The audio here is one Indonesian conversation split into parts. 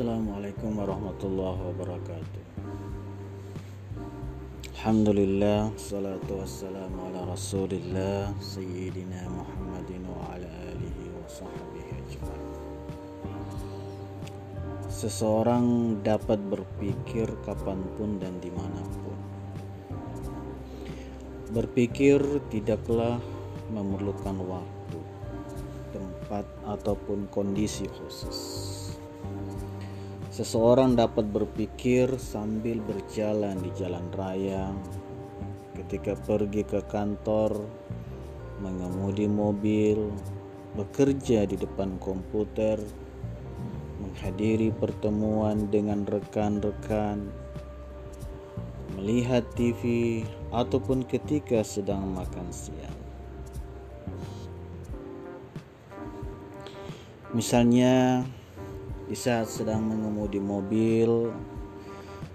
Assalamualaikum warahmatullahi wabarakatuh. Alhamdulillah Salatu wassalamu ala rasulillah Sayyidina Muhammadin wa ala alihi wa sahbihi ajma'in. Seseorang dapat berpikir kapan pun dan di mana pun. Berpikir tidaklah memerlukan waktu, tempat, ataupun kondisi khusus Seseorang dapat berpikir sambil berjalan di jalan raya, ketika pergi ke kantor, mengemudi mobil, bekerja di depan komputer, menghadiri pertemuan dengan rekan-rekan, melihat TV, ataupun ketika sedang makan siang. Misalnya, di saat sedang mengemudi mobil,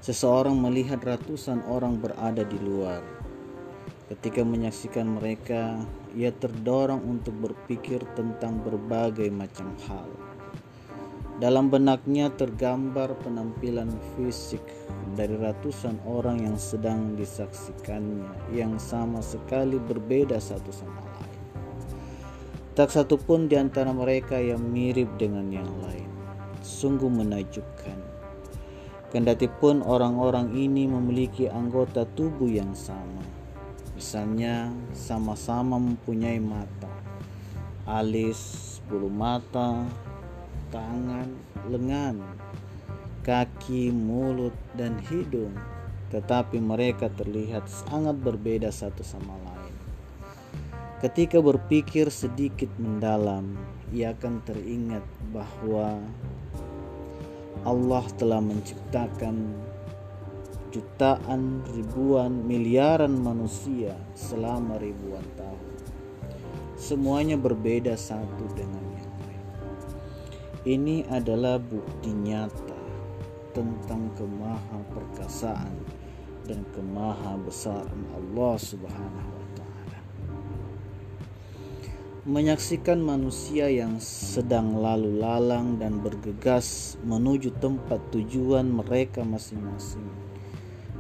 seseorang melihat ratusan orang berada di luar. Ketika menyaksikan mereka, ia terdorong untuk berpikir tentang berbagai macam hal. Dalam benaknya tergambar penampilan fisik dari ratusan orang yang sedang disaksikannya, yang sama sekali berbeda satu sama lain. Tak satu pun di antara mereka yang mirip dengan yang lain sungguh menakjubkan. Kendati pun orang-orang ini memiliki anggota tubuh yang sama. Misalnya sama-sama mempunyai mata, alis, bulu mata, tangan, lengan, kaki, mulut, dan hidung. Tetapi mereka terlihat sangat berbeda satu sama lain. Ketika berpikir sedikit mendalam, ia akan teringat bahwa Allah telah menciptakan jutaan, ribuan, miliaran manusia selama ribuan tahun. Semuanya berbeda satu dengan yang lain. Ini adalah bukti nyata tentang kemaha perkasaan dan kemaha besaran Allah Subhanahu wa menyaksikan manusia yang sedang lalu lalang dan bergegas menuju tempat tujuan mereka masing-masing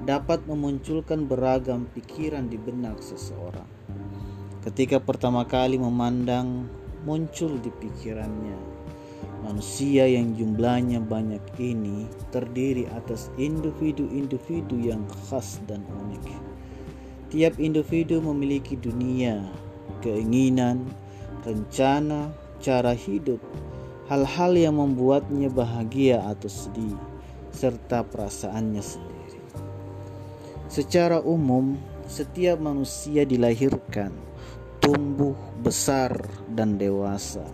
dapat memunculkan beragam pikiran di benak seseorang. Ketika pertama kali memandang, muncul di pikirannya manusia yang jumlahnya banyak ini terdiri atas individu-individu yang khas dan unik. Tiap individu memiliki dunia, keinginan, rencana, cara hidup, hal-hal yang membuatnya bahagia atau sedih, serta perasaannya sendiri. Secara umum, setiap manusia dilahirkan, tumbuh, besar, dan dewasa,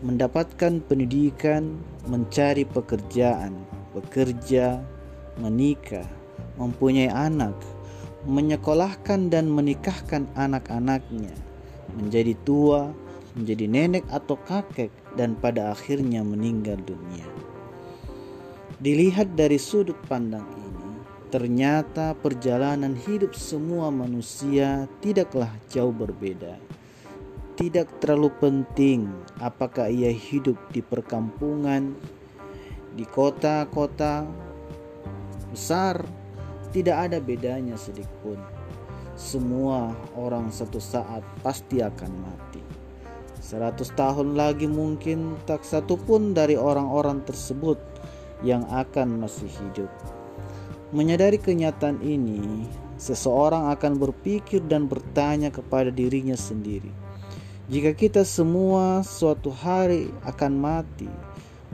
mendapatkan pendidikan, mencari pekerjaan, bekerja, menikah, mempunyai anak, menyekolahkan dan menikahkan anak-anaknya, menjadi tua, menjadi nenek atau kakek dan pada akhirnya meninggal dunia. Dilihat dari sudut pandang ini, ternyata perjalanan hidup semua manusia tidaklah jauh berbeda. Tidak terlalu penting apakah ia hidup di perkampungan, di kota-kota besar, tidak ada bedanya sedikit pun. Semua orang satu saat pasti akan mati. Seratus tahun lagi mungkin tak satu pun dari orang-orang tersebut yang akan masih hidup. Menyadari kenyataan ini, seseorang akan berpikir dan bertanya kepada dirinya sendiri. Jika kita semua suatu hari akan mati,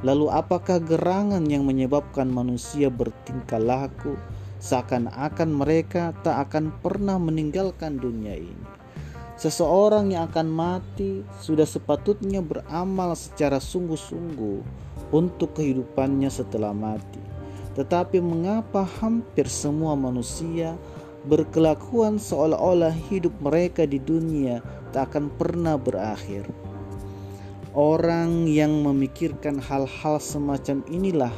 lalu apakah gerangan yang menyebabkan manusia bertingkah laku seakan-akan mereka tak akan pernah meninggalkan dunia ini? Seseorang yang akan mati sudah sepatutnya beramal secara sungguh-sungguh untuk kehidupannya setelah mati. Tetapi mengapa hampir semua manusia berkelakuan seolah-olah hidup mereka di dunia tak akan pernah berakhir? Orang yang memikirkan hal-hal semacam inilah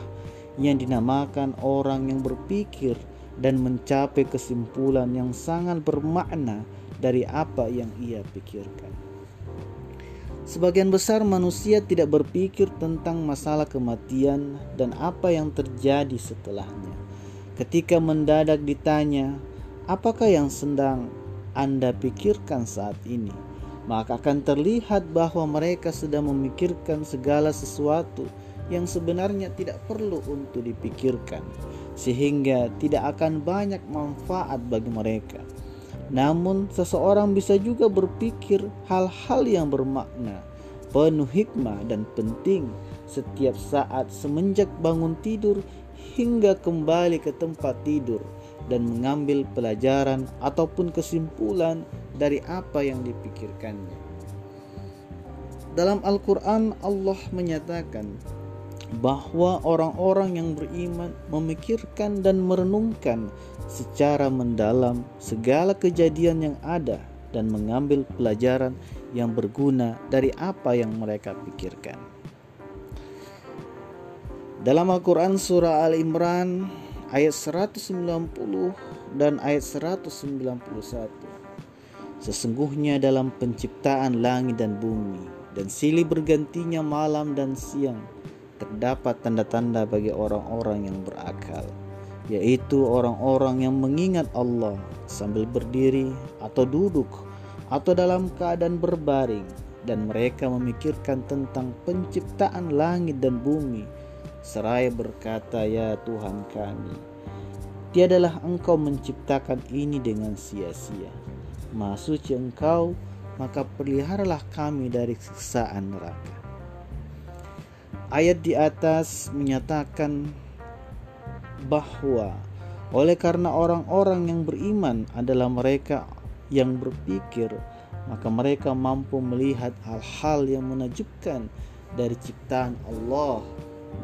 yang dinamakan orang yang berpikir dan mencapai kesimpulan yang sangat bermakna dari apa yang ia pikirkan. Sebagian besar manusia tidak berpikir tentang masalah kematian dan apa yang terjadi setelahnya. Ketika mendadak ditanya, "Apakah yang sedang Anda pikirkan saat ini?" maka akan terlihat bahwa mereka sedang memikirkan segala sesuatu yang sebenarnya tidak perlu untuk dipikirkan, sehingga tidak akan banyak manfaat bagi mereka. Namun, seseorang bisa juga berpikir hal-hal yang bermakna, penuh hikmah, dan penting setiap saat semenjak bangun tidur hingga kembali ke tempat tidur dan mengambil pelajaran ataupun kesimpulan dari apa yang dipikirkannya. Dalam Al-Quran, Allah menyatakan bahwa orang-orang yang beriman memikirkan dan merenungkan secara mendalam segala kejadian yang ada dan mengambil pelajaran yang berguna dari apa yang mereka pikirkan. Dalam Al-Quran Surah Al-Imran ayat 190 dan ayat 191 Sesungguhnya dalam penciptaan langit dan bumi dan silih bergantinya malam dan siang terdapat tanda-tanda bagi orang-orang yang berakal, yaitu orang-orang yang mengingat Allah sambil berdiri atau duduk atau dalam keadaan berbaring dan mereka memikirkan tentang penciptaan langit dan bumi. Seraya berkata ya Tuhan kami tiadalah engkau menciptakan ini dengan sia-sia. Maha suci engkau maka peliharalah kami dari siksaan neraka Ayat di atas menyatakan bahwa oleh karena orang-orang yang beriman adalah mereka yang berpikir, maka mereka mampu melihat hal-hal yang menakjubkan dari ciptaan Allah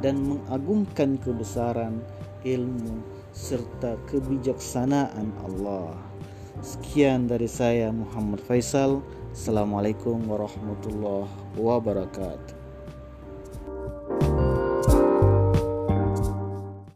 dan mengagungkan kebesaran ilmu serta kebijaksanaan Allah. Sekian dari saya Muhammad Faisal. Assalamualaikum warahmatullahi wabarakatuh.